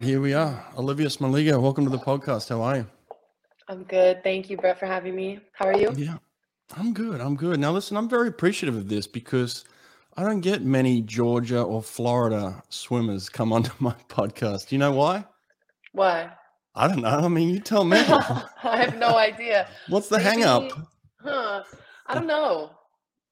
Here we are. Olivia Smoliga, welcome to the podcast. How are you? I'm good. Thank you, Brett, for having me. How are you? Yeah, I'm good. I'm good. Now, listen, I'm very appreciative of this because I don't get many Georgia or Florida swimmers come onto my podcast. Do you know why? Why? I don't know. I mean, you tell me. I have no idea. What's the hang up? Huh. I don't know.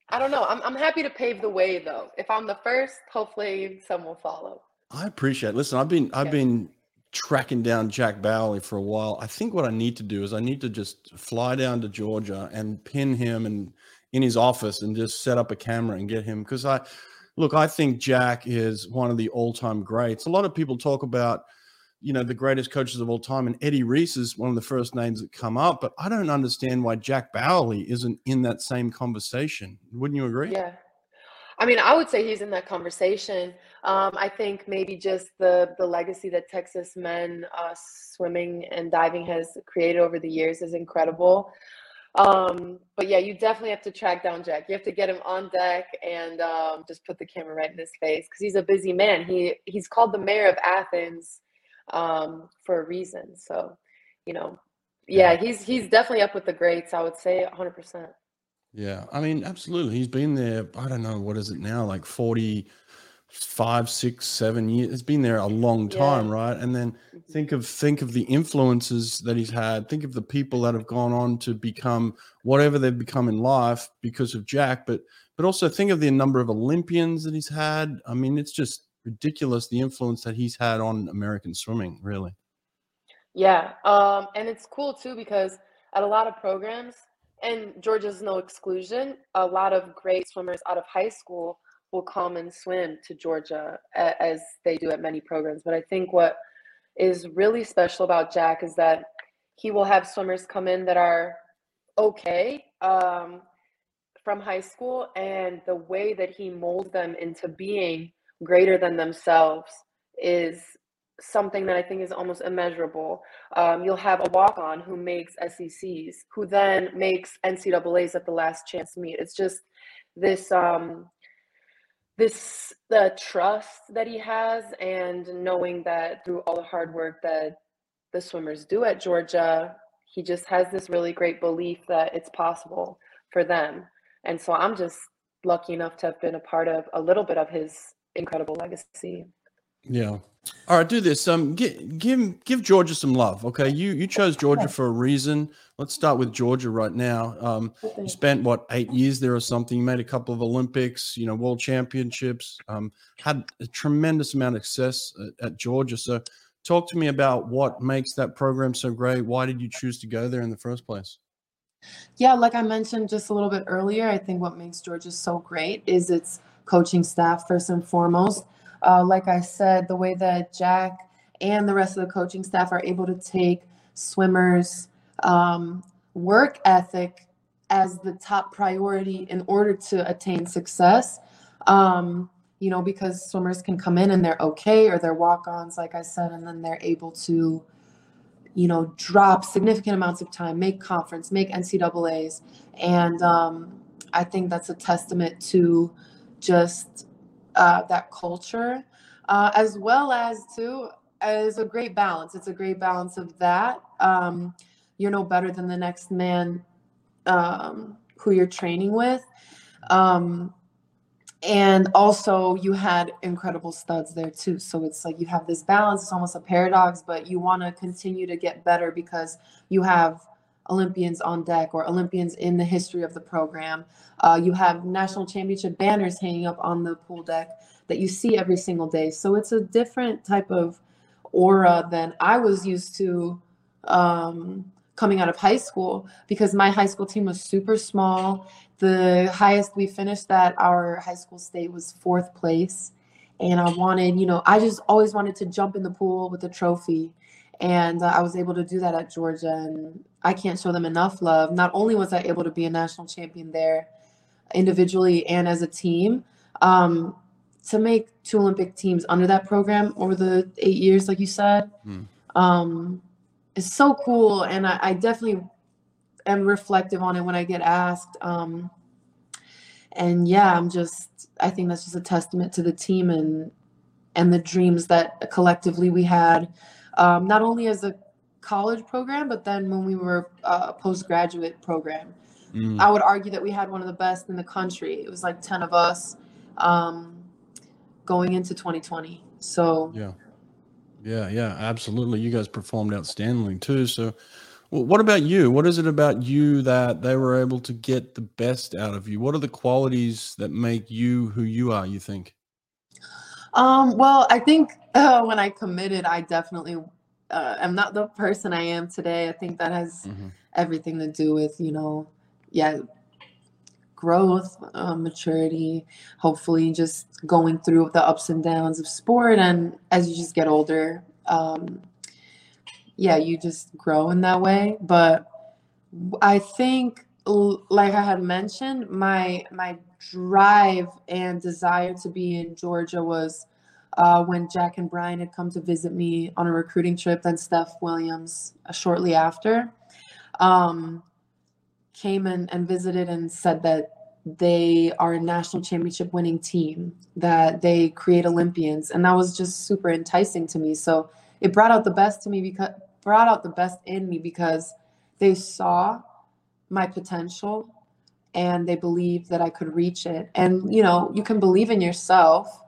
I don't know. I'm, I'm happy to pave the way, though. If I'm the first, hopefully some will follow. I appreciate it. Listen, I've been I've been tracking down Jack Bauerle for a while. I think what I need to do is I need to just fly down to Georgia and pin him and in his office and just set up a camera and get him because I look, I think Jack is one of the all-time greats. A lot of people talk about you know the greatest coaches of all time and Eddie Reese is one of the first names that come up, but I don't understand why Jack Bauerle isn't in that same conversation. Wouldn't you agree? Yeah. I mean, I would say he's in that conversation. Um, I think maybe just the the legacy that Texas men uh, swimming and diving has created over the years is incredible. Um, but yeah, you definitely have to track down Jack. You have to get him on deck and um, just put the camera right in his face because he's a busy man. He he's called the mayor of Athens um, for a reason. So, you know, yeah, he's he's definitely up with the greats. I would say 100. percent Yeah, I mean, absolutely. He's been there. I don't know what is it now, like forty five, six, seven years. It's been there a long time, Yeah. right? And then Mhm. think of think of the influences that he's had. Think of the people that have gone on to become whatever they've become in life because of Jack. But but also think of the number of Olympians that he's had. I mean, it's just ridiculous the influence that he's had on American swimming. Really. Yeah, um, and it's cool too because at a lot of programs, and Georgia's no exclusion, a lot of great swimmers out of high school will come and swim to Georgia as they do at many programs. But I think what is really special about Jack is that he will have swimmers come in that are okay um, from high school, and the way that he molds them into being greater than themselves is something that I think is almost immeasurable. Um, you'll have a walk on who makes SECs, who then makes NCAAs at the last chance meet. It's just this um, this the trust that he has, and knowing that through all the hard work that the swimmers do at Georgia, he just has this really great belief that it's possible for them. And so I'm just lucky enough to have been a part of a little bit of his incredible legacy. Yeah. All right, do this. Um, give give give Georgia some love. Okay, you you chose Georgia for a reason. Let's start with Georgia right now. Um, you spent what eight years there or something. You made a couple of Olympics, you know, World Championships. Um, had a tremendous amount of success at, at Georgia. So, talk to me about what makes that program so great. Why did you choose to go there in the first place? Yeah, like I mentioned just a little bit earlier, I think what makes Georgia so great is its coaching staff, first and foremost. Uh, like I said, the way that Jack and the rest of the coaching staff are able to take swimmers' um, work ethic as the top priority in order to attain success. Um, you know, because swimmers can come in and they're okay or they're walk ons, like I said, and then they're able to you know, drop significant amounts of time, make conference, make NCAAs. And um, I think that's a testament to just uh, that culture, uh, as well as to as a great balance. It's a great balance of that. Um, you're no better than the next man um, who you're training with. Um, and also you had incredible studs there too so it's like you have this balance it's almost a paradox but you want to continue to get better because you have olympians on deck or olympians in the history of the program uh, you have national championship banners hanging up on the pool deck that you see every single day so it's a different type of aura than i was used to um, coming out of high school because my high school team was super small the highest we finished at our high school state was fourth place. And I wanted, you know, I just always wanted to jump in the pool with a trophy. And uh, I was able to do that at Georgia. And I can't show them enough love. Not only was I able to be a national champion there individually and as a team, um, to make two Olympic teams under that program over the eight years, like you said, Hmm. um, is so cool. And I, I definitely am reflective on it when I get asked. Um, and yeah, I'm just, I think that's just a testament to the team and and the dreams that collectively we had, um, not only as a college program, but then when we were a postgraduate program. Mm. I would argue that we had one of the best in the country. It was like 10 of us um, going into 2020. So, yeah. Yeah, yeah, absolutely. You guys performed outstandingly too. So, well, what about you? What is it about you that they were able to get the best out of you? What are the qualities that make you who you are, you think? Um, well, I think uh, when I committed, I definitely uh, am not the person I am today. I think that has mm-hmm. everything to do with, you know, yeah, growth, uh, maturity, hopefully just going through the ups and downs of sport. And as you just get older, um, yeah, you just grow in that way. But I think, like I had mentioned, my my drive and desire to be in Georgia was uh, when Jack and Brian had come to visit me on a recruiting trip, then Steph Williams uh, shortly after um, came in and visited and said that they are a national championship winning team, that they create Olympians. And that was just super enticing to me. So it brought out the best to me because brought out the best in me because they saw my potential and they believed that I could reach it. And you know, you can believe in yourself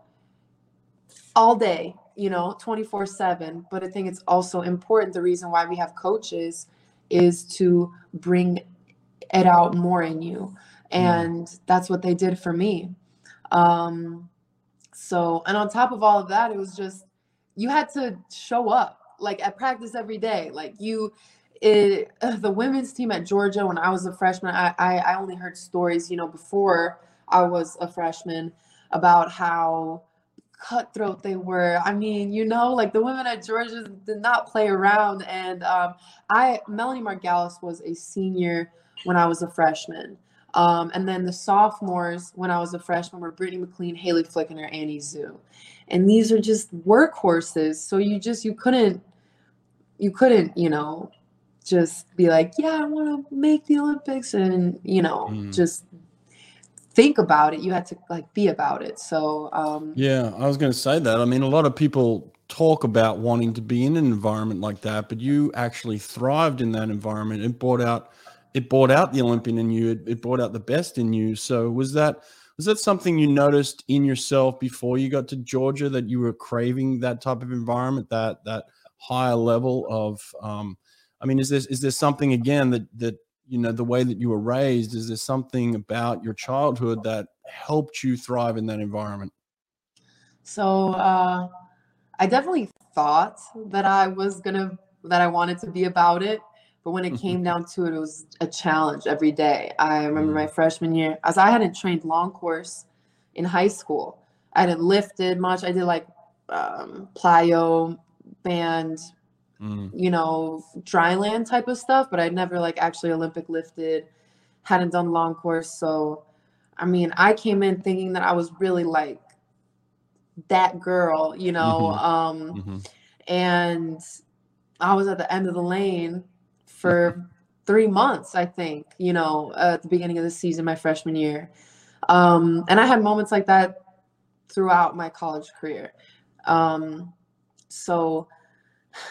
all day, you know, 24 7. But I think it's also important. The reason why we have coaches is to bring it out more in you. Mm. And mm. that's what they did for me. Um, so, and on top of all of that, it was just, you had to show up like at practice every day. Like you, it, the women's team at Georgia, when I was a freshman, I, I, I only heard stories, you know, before I was a freshman about how cutthroat they were. I mean, you know, like the women at Georgia did not play around. And um, I, Melanie Margalis was a senior when I was a freshman. Um, and then the sophomores when I was a freshman were Brittany MacLean, Hali Flickinger, Annie Zhu. And these are just workhorses. So you just, you couldn't, you couldn't, you know, just be like, yeah, I want to make the Olympics and, you know, mm. just think about it you had to like be about it. So um yeah i was going to say that. I mean a lot of people talk about wanting to be in an environment like that but you actually thrived in that environment. It brought out it brought out the olympian in you. It, it brought out the best in you. So was that was that something you noticed in yourself before you got to georgia that you were craving that type of environment that that higher level of um i mean is this is there something again that that you know the way that you were raised is there something about your childhood that helped you thrive in that environment so uh, i definitely thought that i was gonna that i wanted to be about it but when it mm-hmm. came down to it it was a challenge every day i remember my mm. freshman year as i hadn't trained long course in high school i hadn't lifted much i did like um, plyo band mm. you know, dry land type of stuff, but I'd never like actually Olympic lifted, hadn't done long course. So, I mean, I came in thinking that I was really like that girl, you know, mm-hmm. um, mm-hmm. and I was at the end of the lane for three months, I think, you know, at the beginning of the season, my freshman year. Um, and I had moments like that throughout my college career. Um, so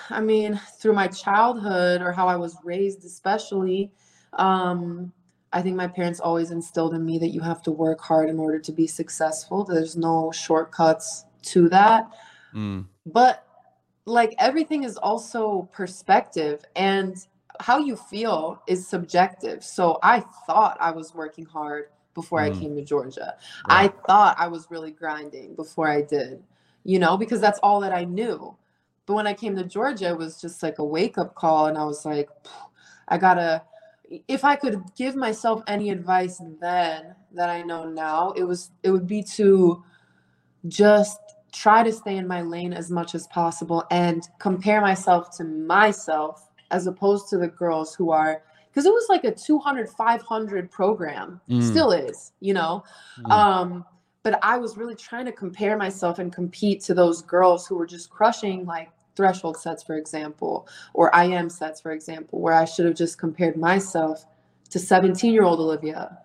I mean, through my childhood or how I was raised, especially, um, I think my parents always instilled in me that you have to work hard in order to be successful. There's no shortcuts to that. Mm. But like everything is also perspective and how you feel is subjective. So I thought I was working hard before mm. I came to Georgia. I thought I was really grinding before I did, you know, because that's all that I knew. But when I came to Georgia, it was just like a wake up call. And I was like, I gotta, if I could give myself any advice then that I know now, it was, it would be to just try to stay in my lane as much as possible and compare myself to myself as opposed to the girls who are because it was like a 200 500 program mm. still is you know mm. um but i was really trying to compare myself and compete to those girls who were just crushing like threshold sets, for example, or IM sets, for example, where I should have just compared myself to 17 year old Olivia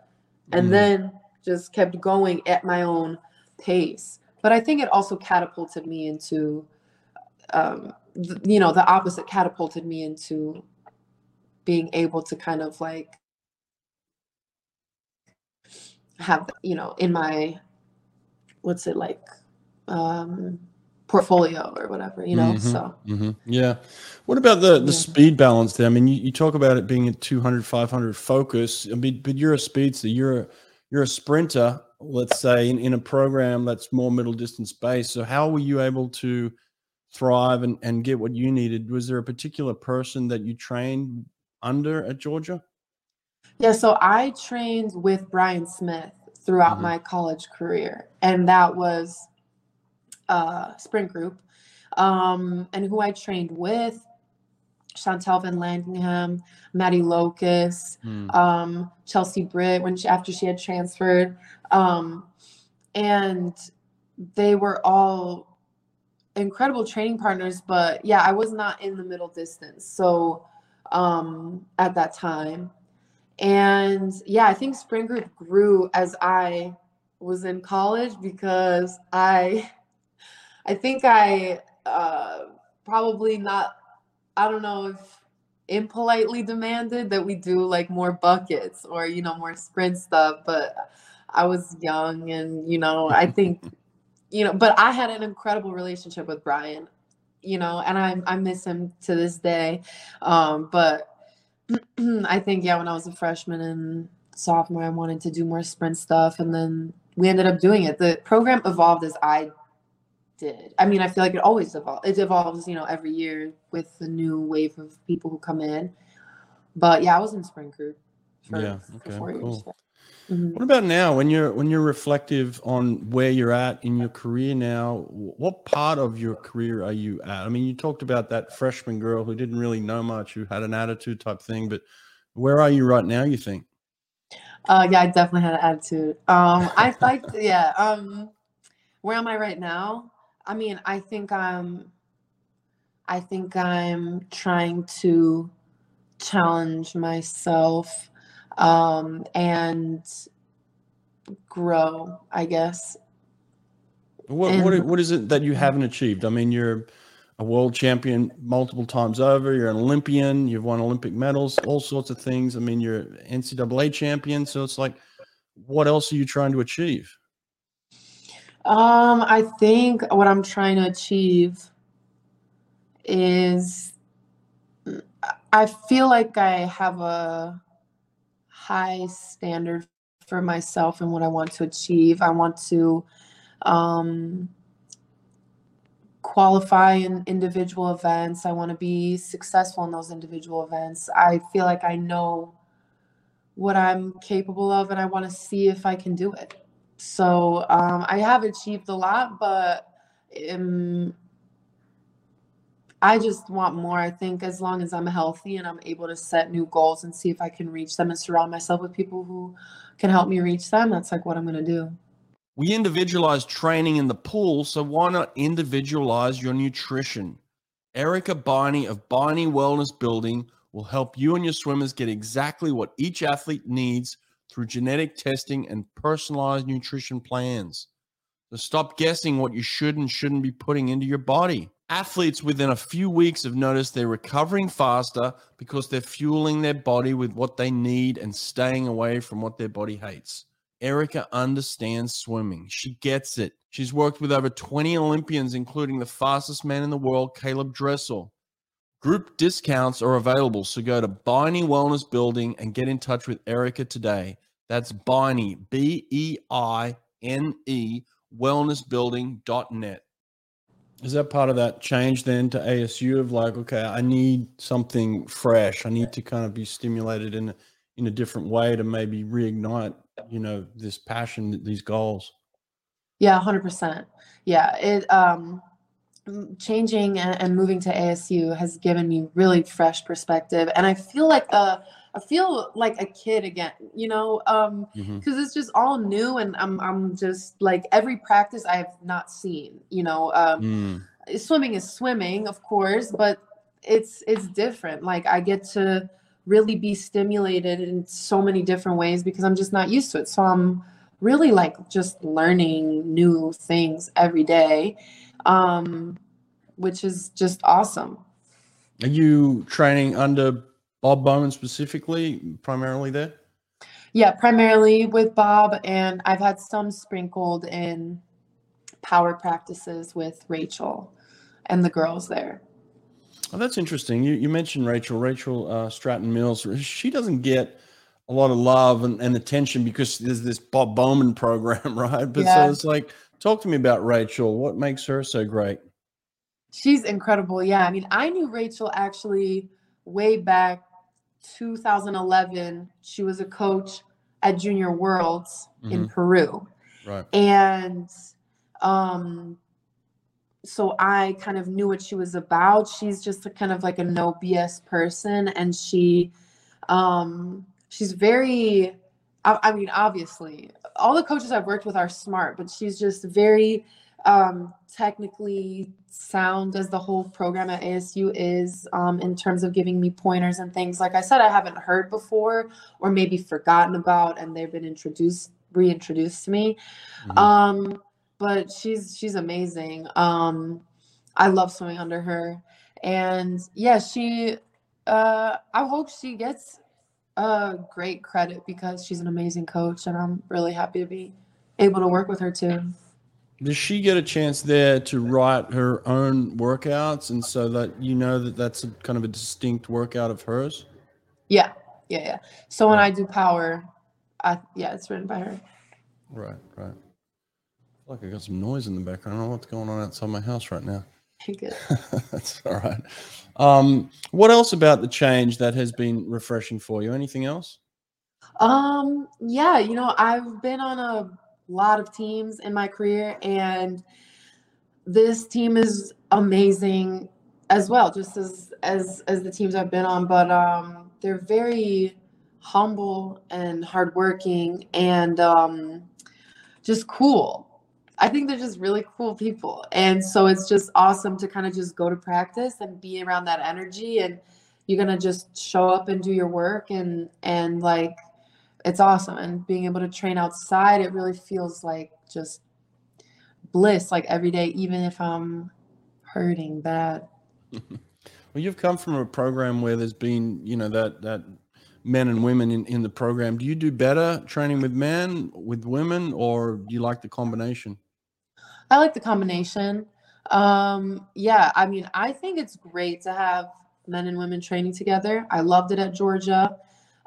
and mm. then just kept going at my own pace. but I think it also catapulted me into, um, th- you know, the opposite catapulted me into being able to kind of like have, you know, in my, what's it like, um, portfolio or whatever, you know. Mhm. So hmm Yeah. What about the the Yeah. speed balance there? I mean, you, you talk about it being a 200, 500 focus. I mean, but you're a speedster. You're a, you're a sprinter. Let's say in, in a program that's more middle distance based. So how were you able to thrive and, and get what you needed? Was there a particular person that you trained under at Georgia? Yeah, so I trained with Brian Smith throughout Mhm. my college career, and that was uh, sprint group. Um, and who I trained with, Chantal Van Landeghem, Maddie Locus, Hmm. um, Chelsea Britt when she, after she had transferred, um, and they were all incredible training partners. But yeah, I was not in the middle distance, so um, at that time, and yeah, I think sprint group grew as I was in college because I, I think I uh, probably not. I don't know if impolitely demanded that we do like more buckets or you know more sprint stuff but i was young and you know i think you know but i had an incredible relationship with brian you know and i, I miss him to this day um, but i think yeah when i was a freshman and sophomore i wanted to do more sprint stuff and then we ended up doing it the program evolved as i did. I mean, I feel like it always evolves. It evolves, you know, every year with the new wave of people who come in. But yeah, I was in sprint group for, Yeah, okay, four years. cool. Mhm. What about now when you're when you're reflective on where you're at in your career now? What part of your career are you at? I mean, you talked about that freshman girl who didn't really know much, who had an attitude type thing, but where are you right now, you think? Uh, yeah, I definitely had an attitude. Um, I like, yeah. Um, where am I right now? I mean, I think I'm, I think I'm trying to challenge myself, um, and grow. I guess. What what what is it that you haven't achieved? I mean, you're a world champion multiple times over. You're an Olympian. You've won Olympic medals, all sorts of things. I mean, you're NCAA champion. So it's like, what else are you trying to achieve? Um, I think what I'm trying to achieve is I feel like I have a high standard for myself and what I want to achieve. I want to um, qualify in individual events. I want to be successful in those individual events. I feel like I know what I'm capable of and I want to see if I can do it. So um, I have achieved a lot, but um, I just want more. I think as long as I'm healthy and I'm able to set new goals and see if I can reach them and surround myself with people who can help me reach them, that's like what I'm going to do. We individualize training in the pool, so why not individualize your nutrition? Erica Beine of Beine Wellness Building will help you and your swimmers get exactly what each athlete needs through genetic testing and personalized nutrition plans. So stop guessing what you should and shouldn't be putting into your body. Athletes within a few weeks have noticed they're recovering faster because they're fueling their body with what they need and staying away from what their body hates. Erica understands swimming. She gets it. She's worked with over 20 Olympians, including the fastest man in the world, Caleb Dressel. Group discounts are available, so go to Beine Wellness Building and get in touch with Erica today. That's Beine, B E I N E, wellnessbuilding.net. Is that part of that change then to ASU of like, okay, I need something fresh. I need to kind of be stimulated in in a different way to maybe reignite, you know, this passion, these goals. Yeah, hundred percent. Yeah, it um, m- changing and, moving to ASU has given me really fresh perspective, and I feel like a I feel like a kid again. You know, um, Mhm. because it's just all new, and I'm I'm just like every practice I have not seen. You know, um, Mm. swimming is swimming, of course, but it's it's different. Like I get to really be stimulated in so many different ways because I'm just not used to it. So I'm really like just learning new things every day, um, which is just awesome. Are you training under Bob Bowman specifically, primarily there? Yeah, primarily with Bob, and I've had some sprinkled in power practices with Rachel and the girls there. Oh, that's interesting. You you mentioned Rachel, Rachel uh, Stratton Mills. She doesn't get a lot of love and, and, attention because there's this Bob Bowman program, right? But yeah. so it's like, talk to me about Rachel. What makes her so great? She's incredible. Yeah. I mean, I knew Rachel actually way back 2011. She was a coach at Junior Worlds mm-hmm. in Peru. Right. And um so I kind of knew what she was about. She's just a kind of like a no BS person and she um she's very I, I mean obviously all the coaches I've worked with are smart, but she's just very um technically sound as the whole program at ASU is um, in terms of giving me pointers and things. Like I said, I haven't heard before or maybe forgotten about, and they've been introduced, reintroduced to me. Mm-hmm. Um, but she's she's amazing. Um, I love swimming under her, and yeah, she. Uh, I hope she gets uh, great credit because she's an amazing coach, and I'm really happy to be able to work with her too. Does she get a chance there to write her own workouts, and so that you know that that's a, kind of a distinct workout of hers? Yeah, yeah, yeah. So when I do power, I yeah, it's written by her. Right, right like I got some noise in the background. I don't know what's going on outside my house right now. You Good. That's all right. Um, what else about the change that has been refreshing for you? Anything else? Um, yeah, you know, I've been on a lot of teams in my career, and this team is amazing as well, just as as as the teams I've been on. But um, they're very humble and hardworking, and um, just cool I think they're just really cool people. And so it's just awesome to kind of just go to practice and be around that energy and you're going to just show up and do your work and and like it's awesome and being able to train outside it really feels like just bliss like every day even if I'm hurting bad. well, you've come from a program where there's been, you know, that that men and women in, in the program. Do you do better training with men, with women, or do you like the combination? I like the combination. Um, yeah, I mean, I think it's great to have men and women training together. I loved it at Georgia.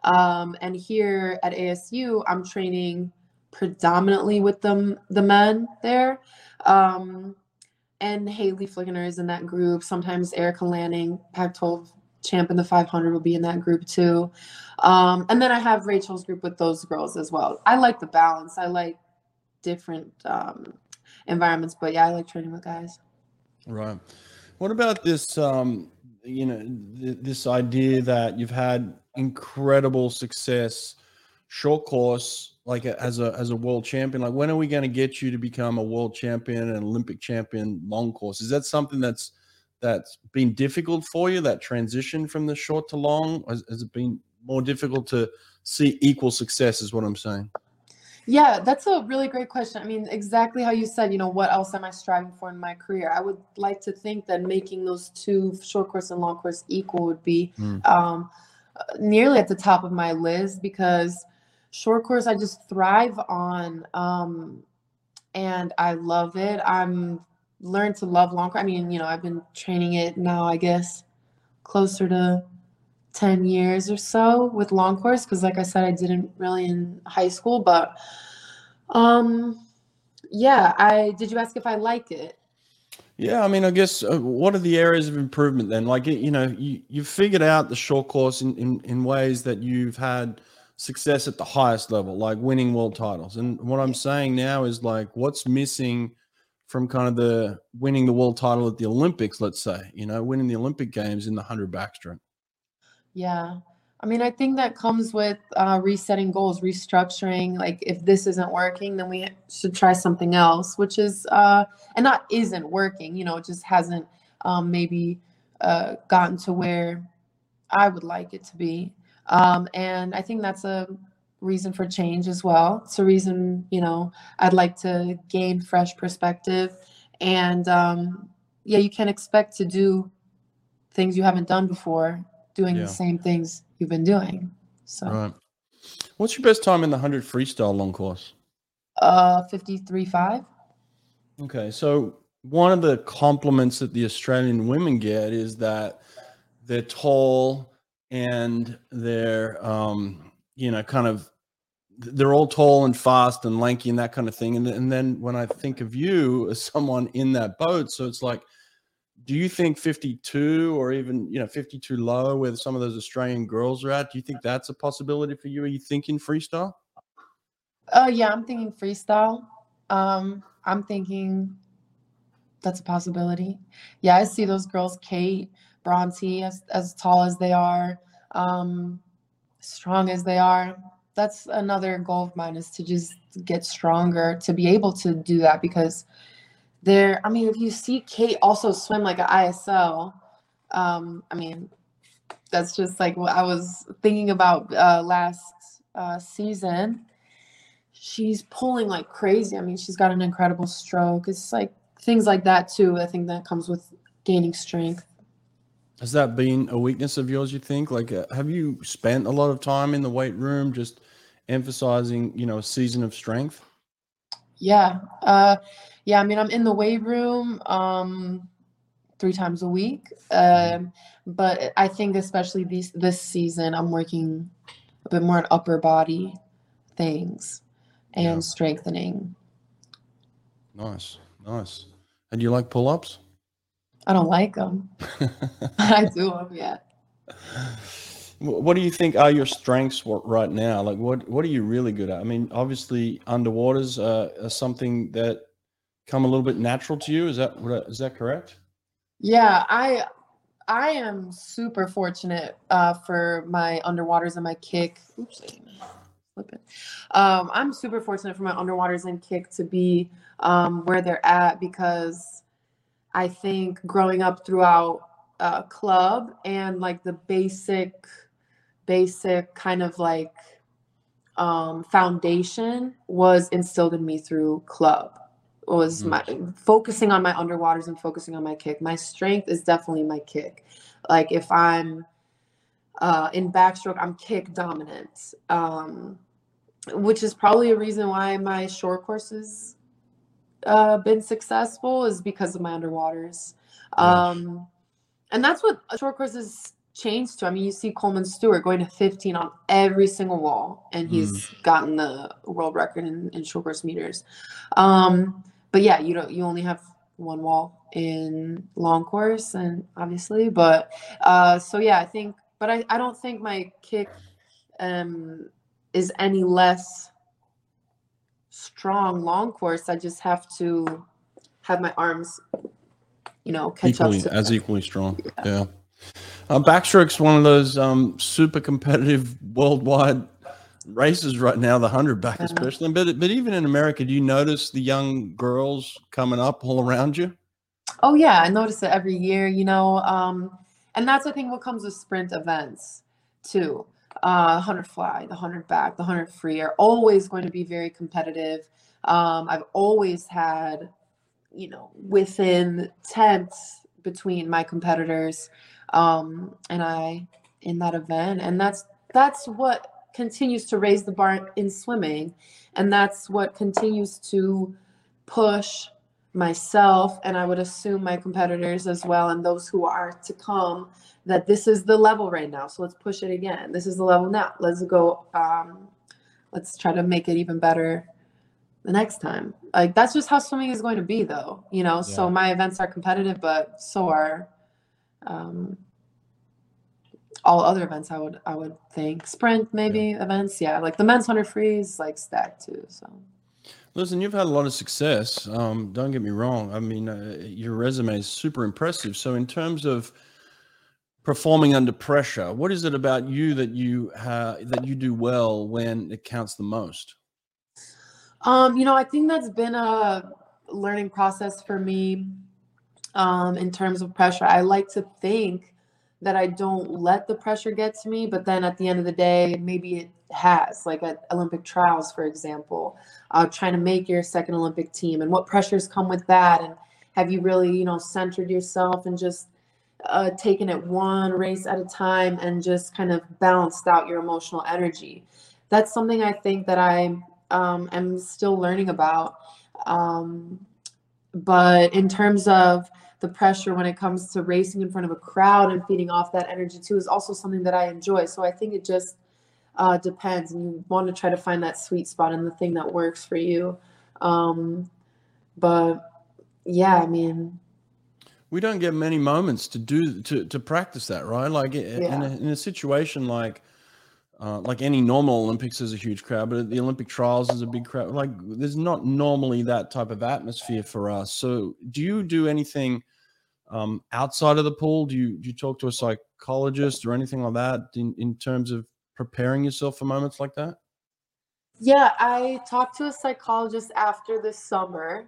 Um, and here at ASU, I'm training predominantly with them, the men there. Um, and Hali Flickinger is in that group. Sometimes Erica Laning, Pac 12 champ in the 500, will be in that group too. Um, and then I have Rachel's group with those girls as well. I like the balance. I like different um, environments. But yeah, I like training with guys. Right. What about this? Um, you know, th- this idea that you've had incredible success, short course, like a, as a as a world champion. Like, when are we going to get you to become a world champion and Olympic champion long course? Is that something that's that's been difficult for you? That transition from the short to long has, has it been more difficult to see equal success? Is what I'm saying. Yeah, that's a really great question. I mean, exactly how you said, you know, what else am I striving for in my career? I would like to think that making those two short course and long course equal would be mm. um, nearly at the top of my list because short course I just thrive on um, and I love it. I'm learned to love long course. I mean, you know, I've been training it now, I guess, closer to 10 years or so with long course because like i said i didn't really in high school but um yeah i did you ask if i like it? Yeah i mean i guess uh, what are the areas of improvement then? Like you know you, you've figured out the short course in, in in ways that you've had success at the highest level like winning world titles. And what i'm saying now is like what's missing from kind of the winning the world title at the olympics let's say you know winning the olympic games in the 100 backstroke yeah. I mean, I think that comes with uh, resetting goals, restructuring. Like, if this isn't working, then we should try something else, which is, uh, and not isn't working, you know, it just hasn't um, maybe uh, gotten to where I would like it to be. Um, and I think that's a reason for change as well. It's a reason, you know, I'd like to gain fresh perspective. And um, yeah, you can expect to do things you haven't done before, doing Yeah. the same things you've been doing. So, Right. What's your best time in the 100 freestyle long course? uh, 53.5. Okay, so one of the compliments that the Australian women get is that they're tall and they're, um, you know, kind of, they're all tall and fast and lanky and that kind of thing. And, and then when I think of you as someone in that boat, so it's like, do you think 52 or even, you know, 52 low where some of those Australian girls are at? Do you think that's a possibility for you? Are you thinking freestyle? Uh, yeah, I'm thinking freestyle. Um, I'm thinking that's a possibility. Yeah, I see those girls, Kate, Bronte, as as tall as they are, um, strong as they are. That's another goal of mine is to just get stronger to be able to do that because there. I mean, if you see Kate also swim like an ISL, um, I mean, that's just like what I was thinking about uh, last uh, season she's pulling like crazy. I mean, she's got an incredible stroke. It's like things like that too. I think that comes with gaining strength. Has that been a weakness of yours? You think? Like, uh, have you spent a lot of time in the weight room, just emphasizing, you know, a season of strength? Yeah. Uh yeah, I mean, I'm in the weight room um 3 times a week. Um but I think especially this this season I'm working a bit more on upper body things and Yeah. strengthening. Nice, nice. And you like pull-ups? I don't like them. I do them, yeah. What do you think are your strengths right now? Like, what what are you really good at? I mean, obviously, underwaters uh, are something that come a little bit natural to you. Is that what is that correct? Yeah, I I am super fortunate uh, for my underwaters and my kick. Oops, I didn't flip it. Um, I'm super fortunate for my underwaters and kick to be um, where they're at because I think growing up throughout uh, club and like the basic, basic kind of like um, foundation was instilled in me through club was Mhm. my focusing on my underwaters and focusing on my kick. My strength is definitely my kick. Like if I'm uh, in backstroke, I'm kick dominant, um, which is probably a reason why my short courses uh, been successful is because of my underwaters. Um, and that's what short courses changed to. I mean, you see Coleman Stewart going to 15 on every single wall, and he's gotten the world record in, in short course meters. Um, but yeah, you don't. You only have one wall in long course, and obviously, but uh, so yeah, I think. But I, I don't think my kick um, is any less strong long course. I just have to have my arms, you know, catch equally up. To as equally strong. Yeah. Uh, backstroke's one of those um, super competitive worldwide races right now. The hundred back, Yeah. especially, but but even in America, do you notice the young girls coming up all around you? Oh yeah, I notice it every year, you know. Um, and that's I think what comes with sprint events too. Uh, 100 fly, the 100 back, the 100 free are always going to be very competitive. Um, I've always had, you know, within tenths between my competitors um, and I in that event, and that's that's what continues to raise the bar in swimming, and that's what continues to push myself and I would assume my competitors as well and those who are to come that this is the level right now. So let's push it again. This is the level now. Let's go um let's try to make it even better the next time. Like that's just how swimming is going to be though, you know. So my events are competitive but so are um all other events I would I would think. Sprint maybe events, yeah. Like the men's 100 free is like stacked too, so Listen, you've had a lot of success. Um, don't get me wrong. I mean, uh, your resume is super impressive. So, in terms of performing under pressure, what is it about you that you ha- that you do well when it counts the most? Um, you know, I think that's been a learning process for me um, in terms of pressure. I like to think that I don't let the pressure get to me, but then at the end of the day, maybe it has, like at Olympic trials, for example, uh, trying to make your second Olympic team and what pressures come with that. And have you really, you know, centered yourself and just uh, taken it one race at a time and just kind of balanced out your emotional energy? That's something I think that I um, am still learning about. Um, but in terms of the pressure when it comes to racing in front of a crowd and feeding off that energy too is also something that I enjoy. So I think it just uh, depends, and you want to try to find that sweet spot and the thing that works for you. Um, but yeah, I mean, we don't get many moments to do to to practice that, right? Like yeah. in, a, in a situation like uh, like any normal Olympics is a huge crowd, but the Olympic trials is a big crowd. Like there's not normally that type of atmosphere for us. So do you do anything um, outside of the pool? Do you do you talk to a psychologist or anything like that in, in terms of preparing yourself for moments like that? Yeah, I talked to a psychologist after the summer,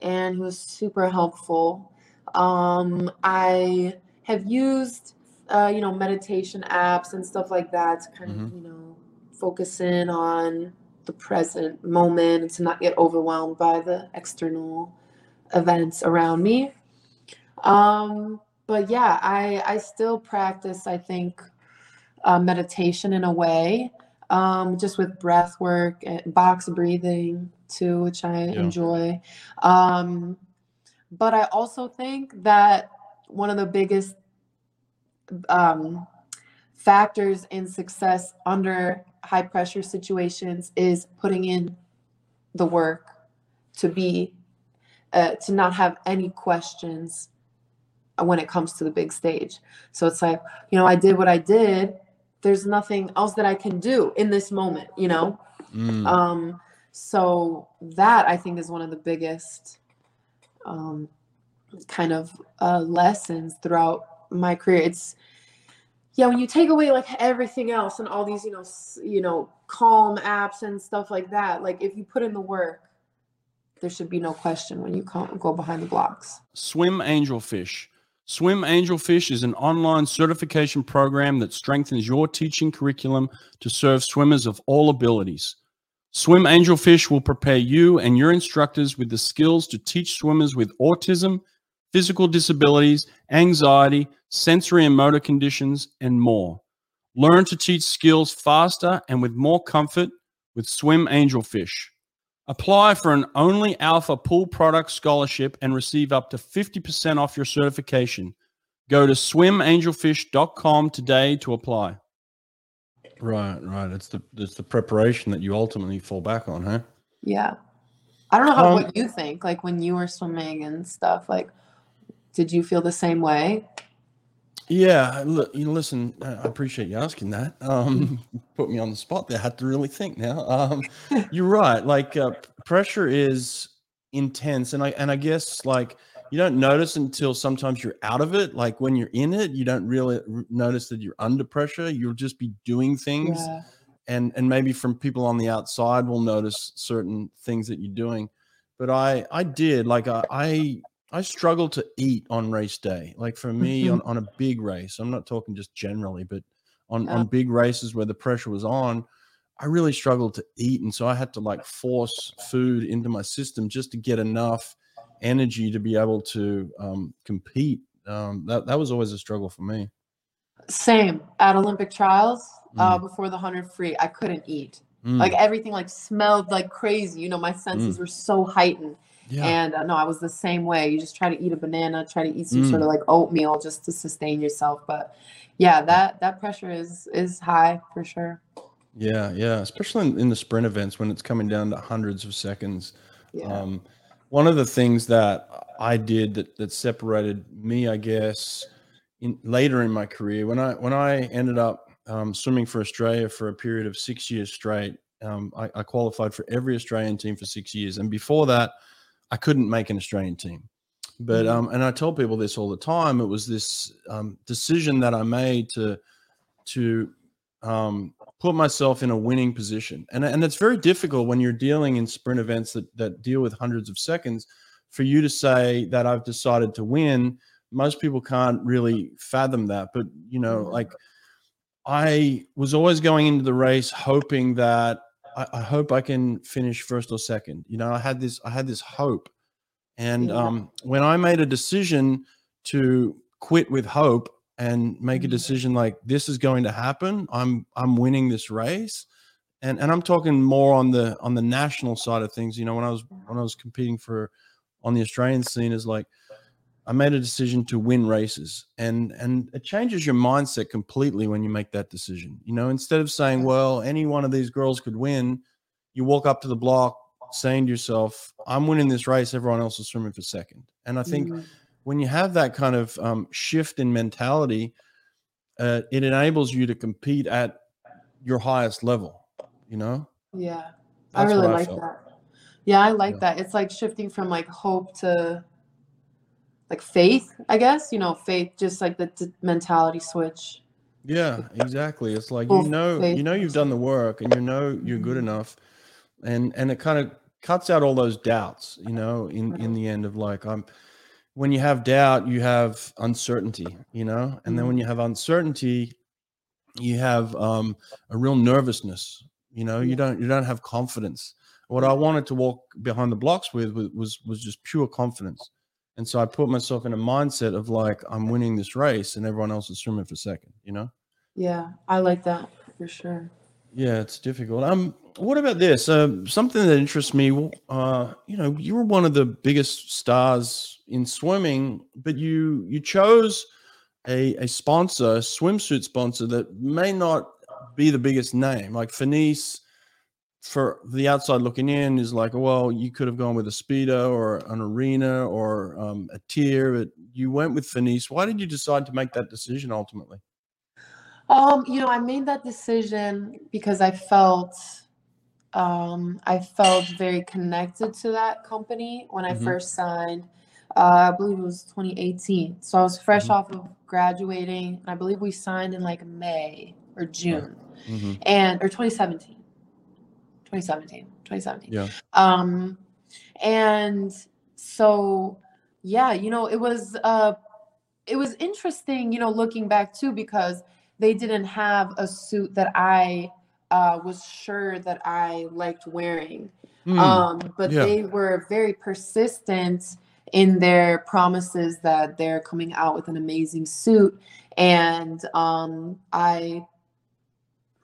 and he was super helpful. Um, I have used uh, you know, meditation apps and stuff like that to kind mm-hmm. of, you know, focus in on the present moment and to not get overwhelmed by the external events around me. Um, but yeah, I I still practice, I think, uh, meditation in a way, um, just with breath work and box breathing too, which I yeah. enjoy. Um, but I also think that one of the biggest um, factors in success under high pressure situations is putting in the work to be uh, to not have any questions when it comes to the big stage. So it's like you know i did what i did. There's nothing else that i can do in this moment you know? Mm. um so that i think is one of the biggest um kind of uh lessons throughout my career. It's yeah when you take away like everything else and all these you know you know calm apps and stuff like that like if you put in the work there should be no question when you go behind the blocks. Swim angelfish swim angelfish is an online certification program that strengthens your teaching curriculum to serve swimmers of all abilities swim angelfish will prepare you and your instructors with the skills to teach swimmers with autism physical disabilities, anxiety, sensory and motor conditions, and more. Learn to teach skills faster and with more comfort with Swim Angelfish. Apply for an Only Alpha Pool Product Scholarship and receive up to 50% off your certification. Go to swimangelfish.com today to apply. Right, right. It's the it's the preparation that you ultimately fall back on, huh? Yeah. I don't know how um, what you think, like when you were swimming and stuff. Like, did you feel the same way? Yeah, look, you know, listen, I appreciate you asking that. Um, put me on the spot there. I had to really think now. Um, you're right. Like uh, pressure is intense, and I and I guess like you don't notice until sometimes you're out of it. Like when you're in it, you don't really notice that you're under pressure. You'll just be doing things, yeah. and and maybe from people on the outside will notice certain things that you're doing. But I I did like I, I I struggle to eat on race day. Like for me mm-hmm. on, on a big race, I'm not talking just generally, but on, yeah. on big races where the pressure was on, I really struggled to eat. And so I had to like force food into my system just to get enough energy to be able to um, compete. Um, that, that was always a struggle for me. Same at Olympic trials uh, mm. uh, before the 100 free, I couldn't eat. Mm. Like everything like smelled like crazy. You know, my senses mm. were so heightened yeah. And uh, no, I was the same way. You just try to eat a banana, try to eat some mm. sort of like oatmeal just to sustain yourself. But yeah, that that pressure is is high for sure. Yeah, yeah, especially in, in the sprint events when it's coming down to hundreds of seconds. Yeah. Um, one of the things that I did that that separated me, I guess, in later in my career when I when I ended up um, swimming for Australia for a period of six years straight. Um, I, I, qualified for every Australian team for six years, and before that, I couldn't make an Australian team. But mm-hmm. um, and I tell people this all the time. It was this um, decision that I made to to um, put myself in a winning position, and and it's very difficult when you're dealing in sprint events that that deal with hundreds of seconds for you to say that I've decided to win. Most people can't really fathom that, but you know, mm-hmm. like I was always going into the race hoping that I, I, hope I can finish first or second. You know, I had this I had this hope, and yeah. um, when I made a decision to quit with hope and make a mm-hmm. decision like this is going to happen, I'm I'm winning this race, and and I'm talking more on the on the national side of things. You know, when I was when I was competing for on the Australian scene, is like I made a decision to win races, and and it changes your mindset completely when you make that decision. You know, instead of saying, "Well, any one of these girls could win," you walk up to the block saying to yourself, "I'm winning this race. Everyone else is swimming for second. And I think mm-hmm. when you have that kind of um, shift in mentality, uh, it enables you to compete at your highest level. You know? Yeah, That's I really like that. Yeah, I like yeah. that. It's like shifting from like hope to like faith, I guess. You know, faith, just like the d- mentality switch. Yeah, exactly. It's like you know, you know, you've done the work, and you know you're good mm-hmm. enough, and and it kind of cuts out all those doubts. You know, in in the end of like I'm. When you have doubt, you have uncertainty. You know, and then when mm-hmm. you have uncertainty, you have um, a real nervousness. You know, you don't you don't have confidence. What I wanted to walk behind the blocks with was was, was just pure confidence and so I put myself in a mindset of like, I'm winning this race and everyone else is swimming for second, you know? Yeah, I like that for sure. Yeah, it's difficult. Um, what about this? Uh, something that interests me. Uh, you know, you were one of the biggest stars in swimming, but you you chose a a sponsor, a swimsuit sponsor that may not be the biggest name. Like Finis for the outside looking in is like, well, you could have gone with a speedo or an arena or um, a TYR, but you went with Finis. Why did you decide to make that decision ultimately? Um, you know, I made that decision because I felt um, I felt very connected to that company when I mm-hmm. first signed. Uh, I believe it was 2018. So I was fresh mm-hmm. off of graduating, and I believe we signed in like May or June, mm-hmm. and or 2017. 2017 2017 yeah. Um and so yeah you know it was uh it was interesting you know looking back too because they didn't have a suit that i uh, was sure that i liked wearing. Mm, um but yeah. they were very persistent in their promises that they're coming out with an amazing suit. And um i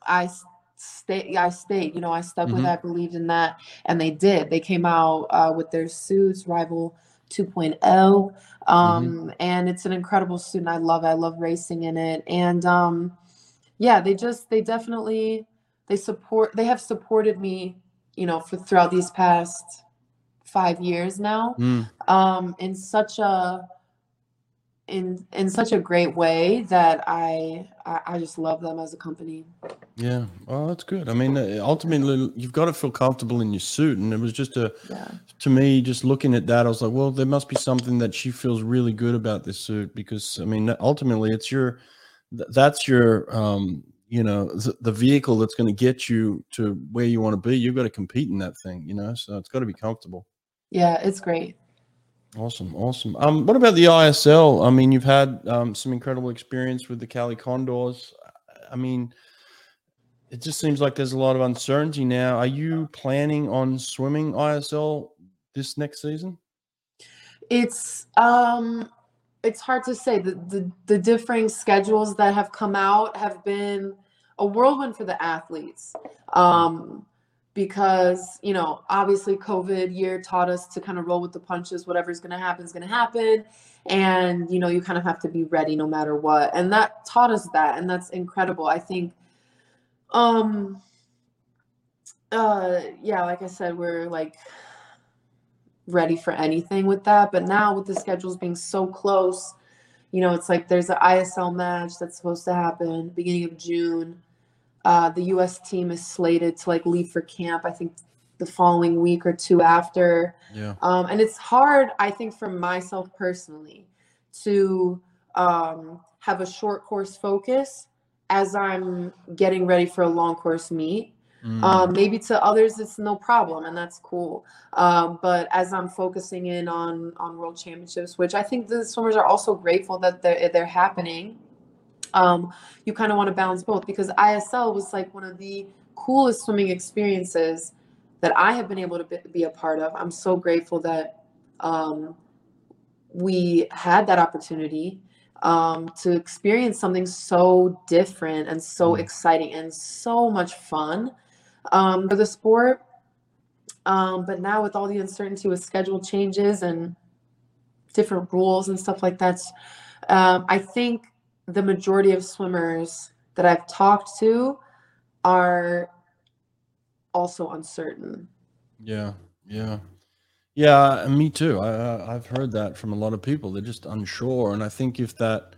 i stay i stayed you know i stuck mm-hmm. with that believed in that and they did they came out uh, with their suits rival 2.0 um, mm-hmm. and it's an incredible suit and i love it i love racing in it and um, yeah they just they definitely they support they have supported me you know for throughout these past five years now mm. um, in such a in in such a great way that I, I, just love them as a company. Yeah, well, that's good. I mean, uh, ultimately, you've got to feel comfortable in your suit, and it was just a yeah. to me just looking at that, I was like, well, there must be something that she feels really good about this suit because I mean, ultimately, it's your that's your um you know the vehicle that's going to get you to where you want to be. You've got to compete in that thing, you know, so it's got to be comfortable. Yeah, it's great. Awesome, awesome. Um, what about the ISL? I mean, you've had um, some incredible experience with the Cali Condors. I mean, it just seems like there's a lot of uncertainty now. Are you planning on swimming ISL this next season? It's um, it's hard to say. The the, the differing schedules that have come out have been a whirlwind for the athletes. Um, because you know obviously covid year taught us to kind of roll with the punches whatever's going to happen is going to happen. And you know you kind of have to be ready no matter what. And that taught us that and that's incredible. I think um uh yeah like i said we're like ready for anything with that. But now with the schedules being so close you know it's like there's an isl match that's supposed to happen beginning of june uh, the U.S. team is slated to like leave for camp. I think the following week or two after. Yeah. Um, and it's hard, I think, for myself personally, to um, have a short course focus as I'm getting ready for a long course meet. Mm. Um, maybe to others it's no problem and that's cool. Um, but as I'm focusing in on on world championships, which I think the swimmers are also grateful that they're they're happening um, you kind of want to balance both because ISL was like one of the coolest swimming experiences that I have been able to be a part of. I'm so grateful that um, we had that opportunity um, to experience something so different and so mm. exciting and so much fun um, for the sport. Um, but now with all the uncertainty with schedule changes and different rules and stuff like that, um, I think the majority of swimmers that I've talked to are also uncertain. Yeah, yeah, yeah. Me too. I, I've heard that from a lot of people. They're just unsure, and I think if that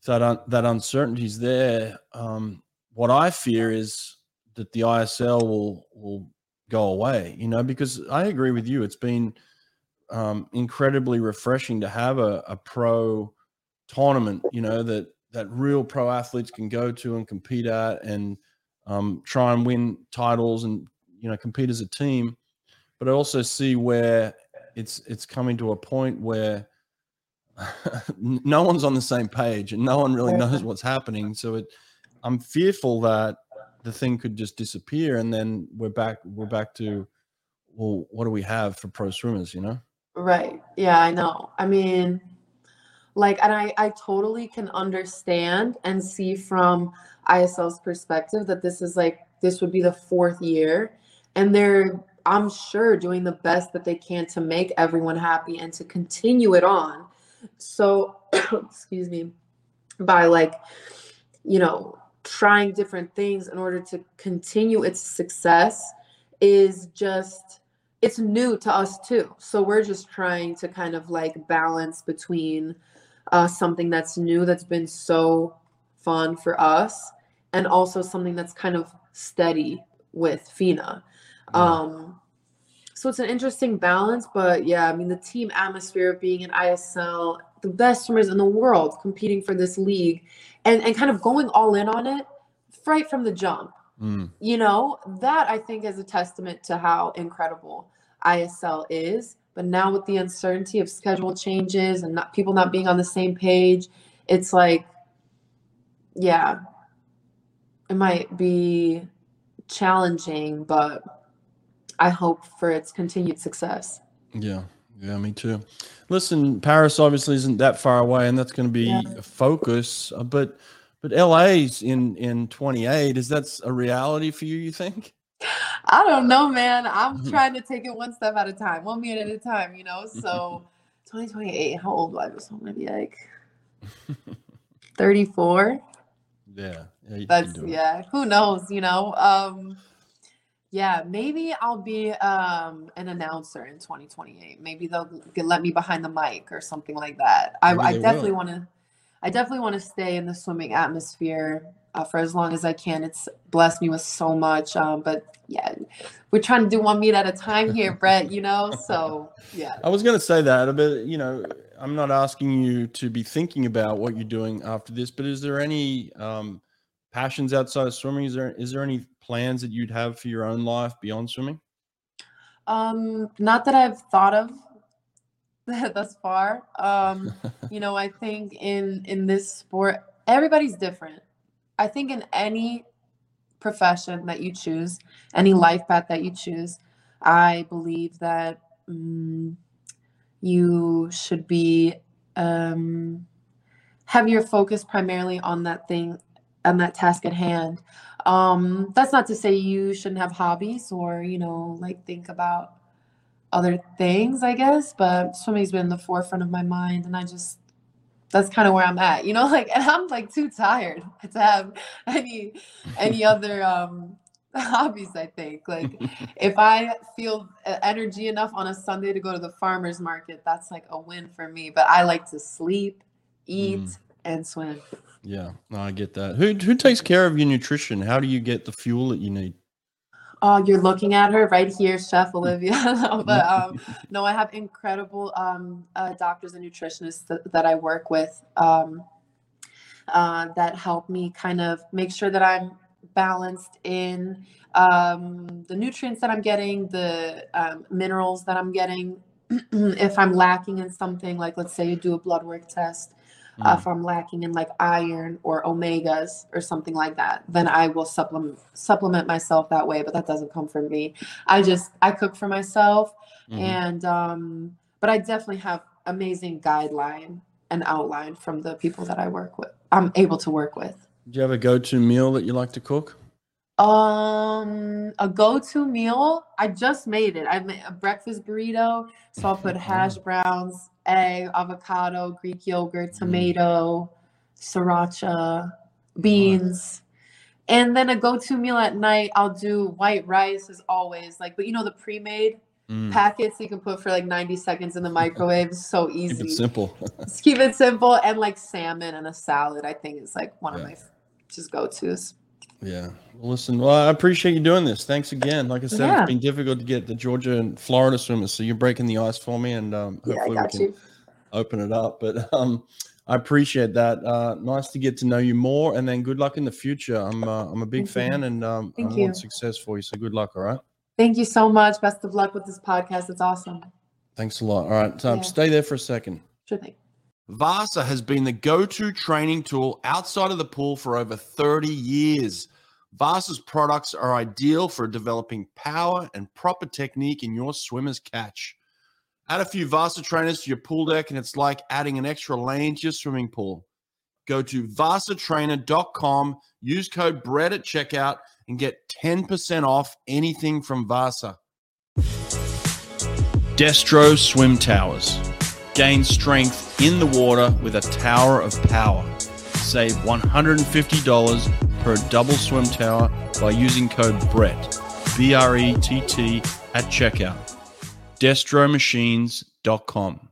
if that un, that uncertainty is there, um, what I fear is that the ISL will will go away. You know, because I agree with you. It's been um, incredibly refreshing to have a, a pro tournament. You know that that real pro athletes can go to and compete at and um, try and win titles and you know compete as a team. But I also see where it's it's coming to a point where no one's on the same page and no one really knows what's happening. So it, I'm fearful that the thing could just disappear and then we're back we're back to well what do we have for pro swimmers you know right yeah i know i mean like and i i totally can understand and see from isl's perspective that this is like this would be the fourth year and they're i'm sure doing the best that they can to make everyone happy and to continue it on. So excuse me by like you know trying different things in order to continue its success is just it's new to us too. So we're just trying to kind of like balance between uh, something that's new that's been so fun for us and also something that's kind of steady with fina um so it's an interesting balance but yeah i mean the team atmosphere of being an isl the best swimmers in the world competing for this league and and kind of going all in on it right from the jump. Mm. You know, that I think is a testament to how incredible ISL is. But now with the uncertainty of schedule changes and not people not being on the same page, it's like, yeah, it might be challenging, but I hope for its continued success. Yeah. Yeah, me too. Listen, Paris obviously isn't that far away, and that's going to be yeah. a focus. Uh, but but LA's in in 28. Is that a reality for you? You think? I don't know, man. I'm mm-hmm. trying to take it one step at a time, one minute at a time. You know. So 2028. How old was I? So I'm gonna be like 34. Yeah. yeah That's yeah. Who knows? You know. Um yeah, maybe I'll be um, an announcer in 2028. Maybe they'll let me behind the mic or something like that. I, I definitely want to. I definitely want to stay in the swimming atmosphere uh, for as long as I can. It's blessed me with so much. Um, but yeah, we're trying to do one meet at a time here, Brett. You know, so yeah. I was going to say that, but you know, I'm not asking you to be thinking about what you're doing after this. But is there any um, passions outside of swimming? Is there is there any plans that you'd have for your own life beyond swimming? Um, not that I've thought of thus far. Um, you know, I think in in this sport, everybody's different. I think in any profession that you choose, any life path that you choose, I believe that um, you should be um, have your focus primarily on that thing, on that task at hand. Um, that's not to say you shouldn't have hobbies or, you know, like think about other things, I guess, but swimming's been in the forefront of my mind and I just that's kind of where I'm at, you know, like and I'm like too tired to have any any other um hobbies, I think. Like if I feel energy enough on a Sunday to go to the farmers market, that's like a win for me, but I like to sleep, eat mm. and swim. Yeah, no, I get that. Who who takes care of your nutrition? How do you get the fuel that you need? Oh, you're looking at her right here, Chef Olivia. but um, no, I have incredible um, uh, doctors and nutritionists that, that I work with um, uh, that help me kind of make sure that I'm balanced in um, the nutrients that I'm getting, the um, minerals that I'm getting. if I'm lacking in something, like let's say you do a blood work test, Uh, if I'm lacking in like iron or omegas or something like that, then I will supplement supplement myself that way. But that doesn't come from me. I just I cook for myself, Mhm. and um, but I definitely have amazing guideline and outline from the people that I work with. I'm able to work with. Do you have a go-to meal that you like to cook? Um, a go-to meal. I just made it. I made a breakfast burrito. So I'll put hash browns, egg, avocado, Greek yogurt, Mm. tomato, sriracha, beans. And then a go-to meal at night, I'll do white rice as always. Like, but you know the pre-made Mm. packets you can put for like 90 seconds in the microwave. So Keep easy. it simple. Just keep it simple and like salmon and a salad. I think is like one Yeah. of my just go-tos. Yeah. Well, listen, well, I appreciate you doing this. Thanks again. Like I said, Yeah. it's been difficult to get the Georgia and Florida swimmers, so you're breaking the ice for me, and um, Yeah, I hopefully got we can you. open it up. But um, I appreciate that. Uh, nice to get to know you more, and then good luck in the future. I'm uh, I'm a big Thank you. fan, and um, I Thank want you. success for you. So good luck. All right. Thank you so much. Best of luck with this podcast. It's awesome. Thanks a lot. All right. Um, Yeah. Stay there for a second. Sure thing. Vasa has been the go to training tool outside of the pool for over 30 years. Vasa's products are ideal for developing power and proper technique in your swimmer's catch. Add a few Vasa trainers to your pool deck, and it's like adding an extra lane to your swimming pool. Go to vasatrainer.com, use code BRETT at checkout, and get 10% off anything from Vasa. Destro Swim Towers. Gain strength in the water with a tower of power. Save $150 per double swim tower by using code BRETT, B R E T T, at checkout. DestroMachines.com.